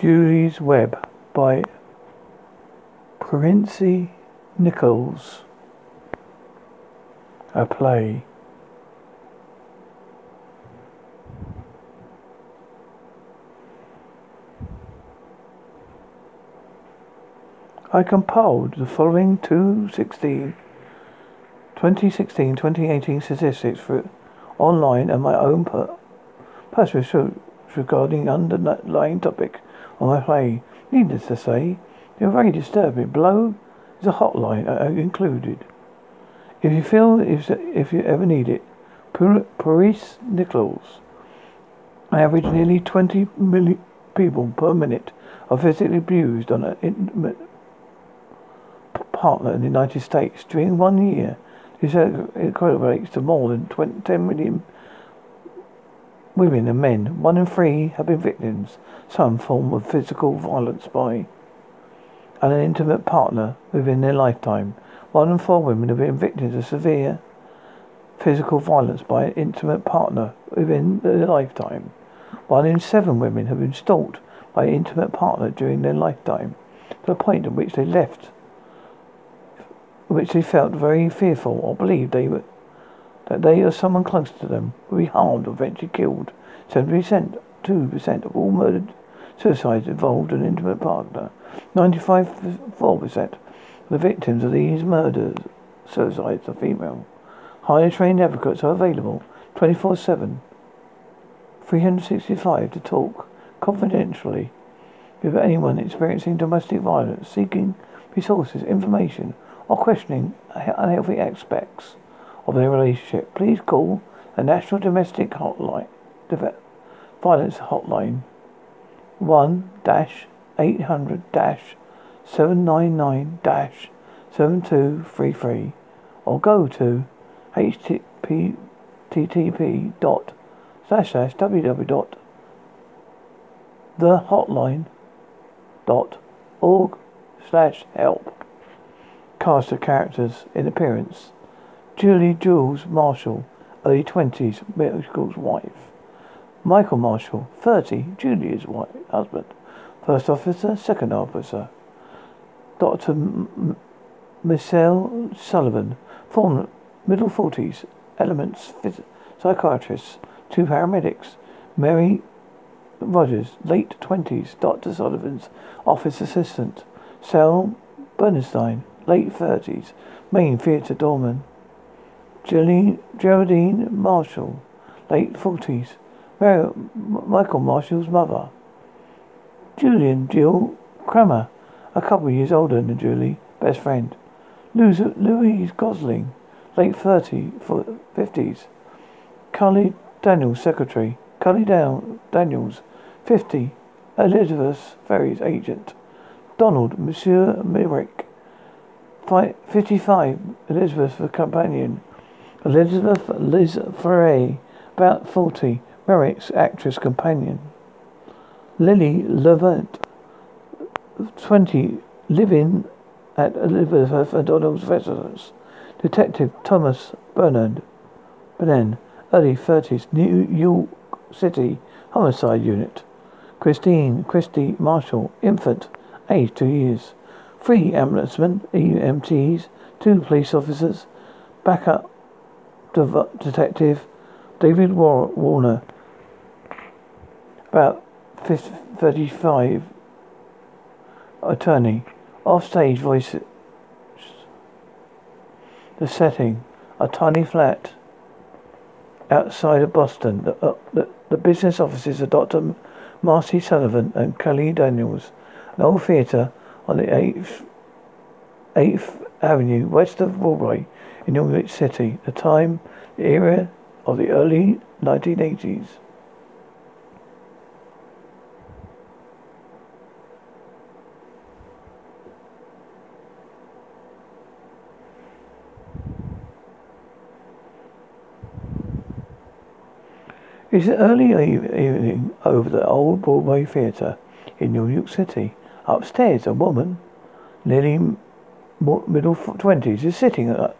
Julie's Web by Princey Nichols. A play. I compiled the following 216, 2016 2018 statistics for online and my own per, personal research regarding underlying topic on my play. Needless to say, they're very disturbing. Below is a hotline uh, included. If you feel if if you ever need it, Paris Nichols. I average nearly 20 million people per minute are physically abused on an intimate partner in the United States during one year. This equates to more than 20, 10 million women and men. One in three have been victims some form of physical violence by an intimate partner within their lifetime. One in four women have been victims of severe physical violence by an intimate partner within their lifetime. One in seven women have been stalked by an intimate partner during their lifetime, to the point at which they left which they felt very fearful or believed they were, that they or someone close to them would be harmed or eventually killed. 70%, 2% of all murdered suicides involved an intimate partner. 95.4% of the victims of these murders, suicides are female. Highly trained advocates are available 24 7, 365 to talk confidentially with anyone experiencing domestic violence, seeking resources, information, or questioning unhealthy aspects of their relationship, please call the National Domestic Hotline, Violence Hotline, 1 800 799 7233, or go to http dot slash slash www dot thehotline dot org slash help. Cast of characters in appearance. Julie Jules Marshall, early 20s, Michael's wife. Michael Marshall, 30, Julia's wife, husband. First officer, second officer. Dr. M- Michelle Sullivan, former middle 40s, elements, phys- psychiatrist. Two paramedics. Mary Rogers, late 20s, Dr. Sullivan's office assistant. Sal Bernstein, late 30s, main theatre doorman. Geraldine Marshall, late 40s, Mary, Michael Marshall's mother. Julian Jill Kramer, a couple of years older than Julie, best friend. Louise Gosling, late 30, 50s. Cully Daniels, secretary. Cully Daniels, 50, Elizabeth Ferry's agent. Donald Monsieur Merrick, 55, Elizabeth the companion. Elizabeth Liz Ferre, about 40, Merrick's actress companion. Lily Levant, 20, living at Elizabeth Donald's residence. Detective Thomas Bernard, Bernard, early 30s, New York City Homicide Unit. Christine Christy Marshall, infant, age 2 years. Three ambulancemen, EMTs, two police officers, backup detective David Warner, about 35, attorney, offstage voice. The setting, a tiny flat outside of Boston. The, uh, the, the business offices of Dr. Marcy Sullivan and Kelly Daniels, an old theatre on the 8th, 8th Avenue, west of Broadway, in New York City. The time, the era of the early 1980s. It's an early evening over the old Broadway Theatre in New York City. Upstairs, a woman, nearly middle twenties, is sitting at,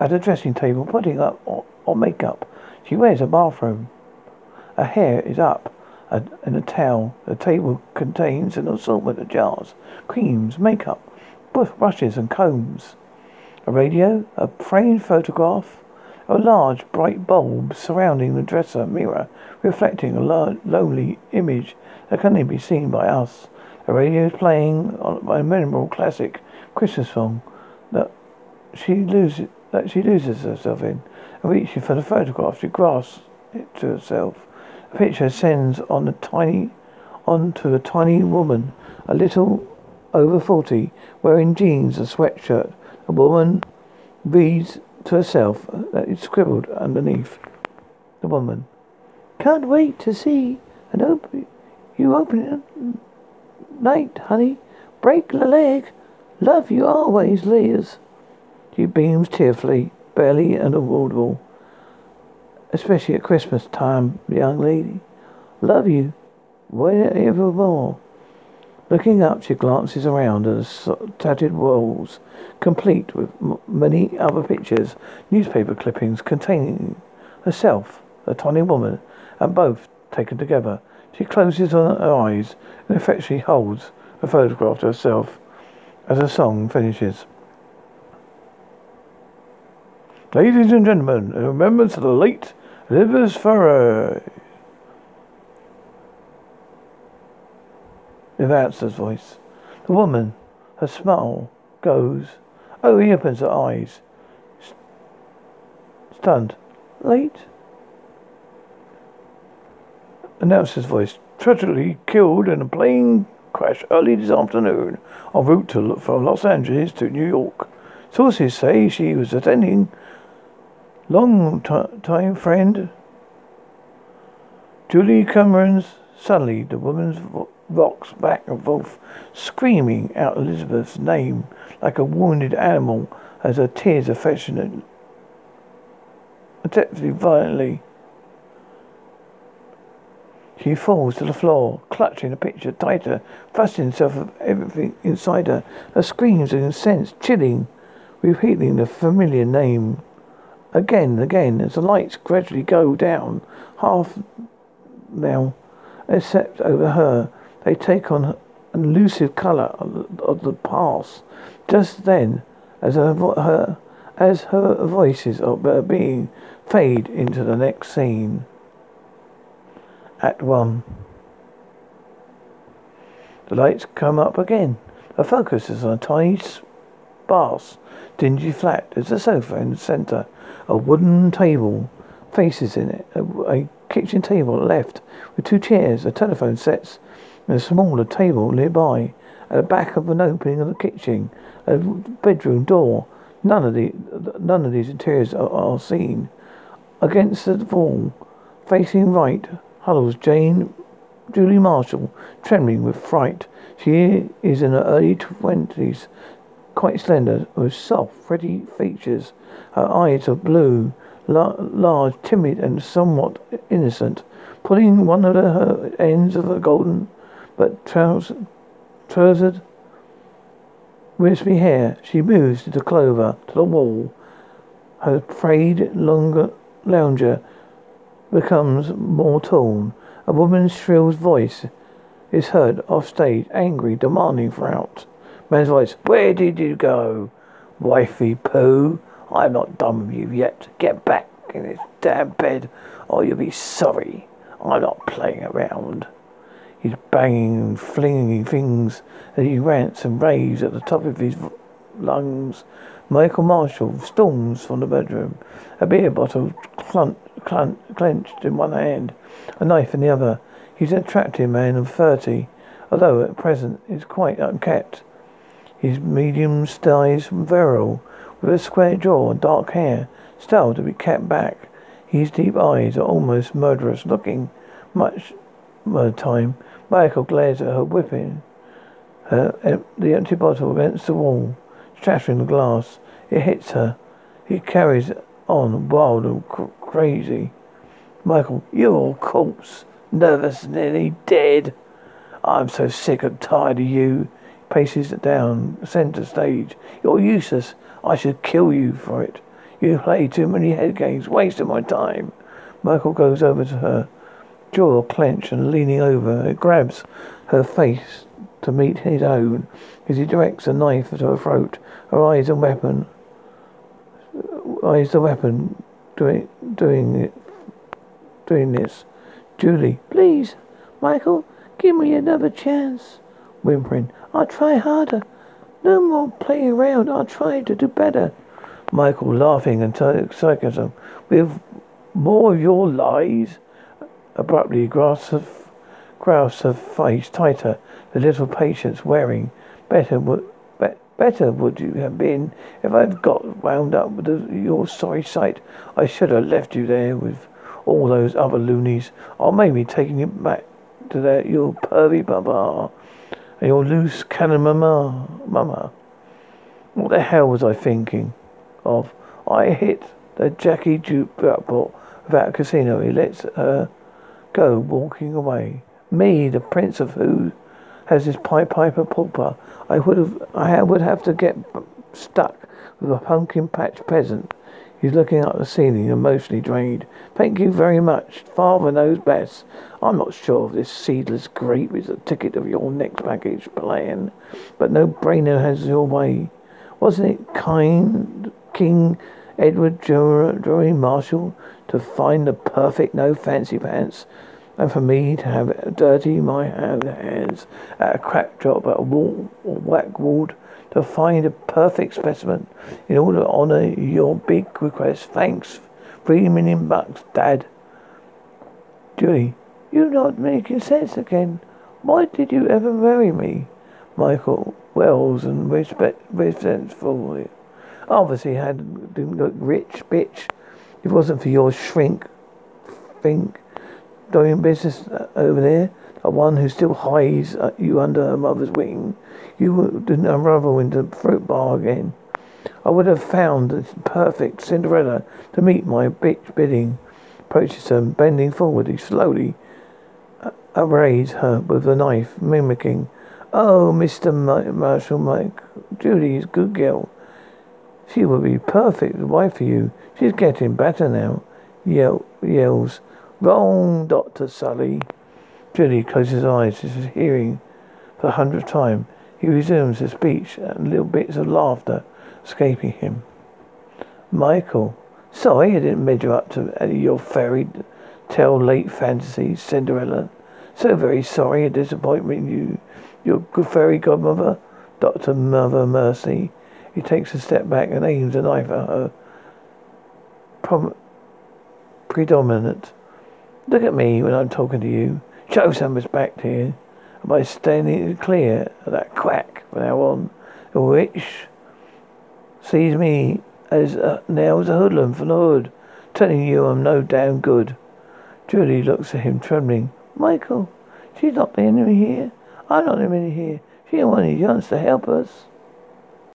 a dressing table putting up on makeup. She wears a bathrobe. Her hair is up in a towel. The table contains an assortment of jars, creams, makeup, brushes, and combs. A radio, a framed photograph, a large bright bulb surrounding the dresser mirror, reflecting a lo- lonely image that can only be seen by us. The radio is playing a memorable classic Christmas song that she loses that she loses herself in, and reaching for the photograph, she grasps it to herself. The picture sends on a tiny onto a tiny woman, a little over forty, wearing jeans and sweatshirt. The woman reads to herself that is scribbled underneath. The woman. Can't wait to see and open you open it night, honey. Break the leg. Love you always, Liz. She beams tearfully, barely inaudible. Especially at Christmas time, young lady. Love you. Wherever more. Looking up, she glances around at the tattered walls, complete with m- many other pictures, newspaper clippings containing herself, a tiny woman, and both taken together. She closes her eyes and affectionately holds a photograph to herself as the song finishes. Ladies and gentlemen, in remembrance of the late Elizabeth Farrar. The announcer's voice. The woman, her smile goes. Oh, he opens her eyes. Stunned. Late? Announcer's voice. Tragically killed in a plane crash early this afternoon en route to, from Los Angeles to New York. Sources say she was attending long t- time friend Julie Cameron's. Suddenly, the woman's rocks back and forth, screaming out Elizabeth's name like a wounded animal as her tears affectionate, attempted violently. She falls to the floor, clutching the picture tighter, thrusting herself of everything inside her. Her screams are incensed, chilling, repeating the familiar name again and again as the lights gradually go down, half now, except over her. They take on an elusive colour of the past. Just then, as her, her as her voices are uh, being fade into the next scene. Act one. The lights come up again. The focus is on a tiny, sparse, dingy flat. There's a sofa in the centre, a wooden table, faces in it, a, a kitchen table left with two chairs, a telephone set, a smaller table nearby. At the back of an opening of the kitchen, a bedroom door. None of the none of these interiors are, are seen. Against the wall, facing right, huddles Jane Julie Marshall, trembling with fright. She is in her early twenties, quite slender, with soft, pretty features. Her eyes are blue, la- large, timid, and somewhat innocent. Pulling one of her ends of her golden but trousered, trousered wispy hair, she moves to the clover to the wall. Her frayed longer lounger becomes more torn. A woman's shrill voice is heard off stage, angry, demanding for out. Man's voice, Where did you go? Wifey poo, I'm not done with you yet. Get back in this damn bed, or you'll be sorry. I'm not playing around. He's banging and flinging things as he rants and raves at the top of his lungs. Michael Marshall storms from the bedroom, a beer bottle clun- clun- clenched in one hand, a knife in the other. He's an attractive man of thirty, although at present is quite unkept. His medium size virile, with a square jaw and dark hair, styled to be kept back. His deep eyes are almost murderous looking. Much of the time, Michael glares at her, whipping her, the empty bottle against the wall, shattering the glass. It hits her. He carries on, wild and cr- crazy. Michael, you're all corpse, nervous, nearly dead. I'm so sick and tired of you. Paces down center stage. You're useless. I should kill you for it. You play too many head games, wasting my time. Michael goes over to her, jaw clenched and leaning over. It grabs her face to meet his own as he directs a knife at her throat. Her eyes a weapon. Eyes the weapon. Doing, doing it, doing this. Julie, please, Michael, give me another chance. Whimpering, I'll try harder. No more playing around. I'll try to do better. Michael laughing and sarcasm. With more of your lies. Abruptly grass of grasps her face tighter. The little patience wearing. Better would be, better would you have been if I'd got wound up with the, your sorry sight. I should have left you there with all those other loonies, or maybe taking you back to that your pervy papa and your loose cannon mama. Mama, what the hell was I thinking of? I hit the Jackie Juke jackpot without a casino. He lets her go, walking away. Me, the prince of who has his pipe piper pauper. I would have, I would have to get stuck with a pumpkin patch peasant He's looking up the ceiling, emotionally drained. Thank you very much. Father knows best. I'm not sure if this seedless grape is the ticket of your next package plan, but no brainer has your way. Wasn't it kind King Edward George Marshall to find the perfect no fancy pants? And for me to have dirty my hands at a crack job at a wall or whack ward to find a perfect specimen in order to honor your big request. Thanks. Three million bucks, Dad. Julie, you're not making sense again. Why did you ever marry me? Michael Wells and respect, resentful. Obviously, had didn't look rich, bitch. If it wasn't for your shrink, think, doing business uh, over there, the one who still hides uh, you under her mother's wing, you wouldn't unravel into the fruit bar again. I would have found the perfect Cinderella to meet my bitch bidding. Approaches her, bending forward, he slowly uh, arrays her with the knife, mimicking, Oh, Mr. Marshall Mike, Judy's good girl. She will be perfect wife for you. She's getting better now. Yell, yells, Wrong, Dr. Sully. Judy closes his eyes, his hearing for the hundredth time. He resumes his speech, and little bits of laughter escaping him. Michael, sorry I didn't measure up to your fairy tale late fantasy, Cinderella. So very sorry a disappointment you, your good fairy godmother, Doctor Mother Mercy. He takes a step back and aims a knife at her. Prom- predominant. Look at me when I'm talking to you. Show some respect here by standing clear of that quack from now on, which sees me as uh, a, now as a hoodlum from the hood, telling you I'm no damn good. Julie looks at him trembling. Michael, she's not the enemy here. I'm not the enemy here. She wanted you to help us.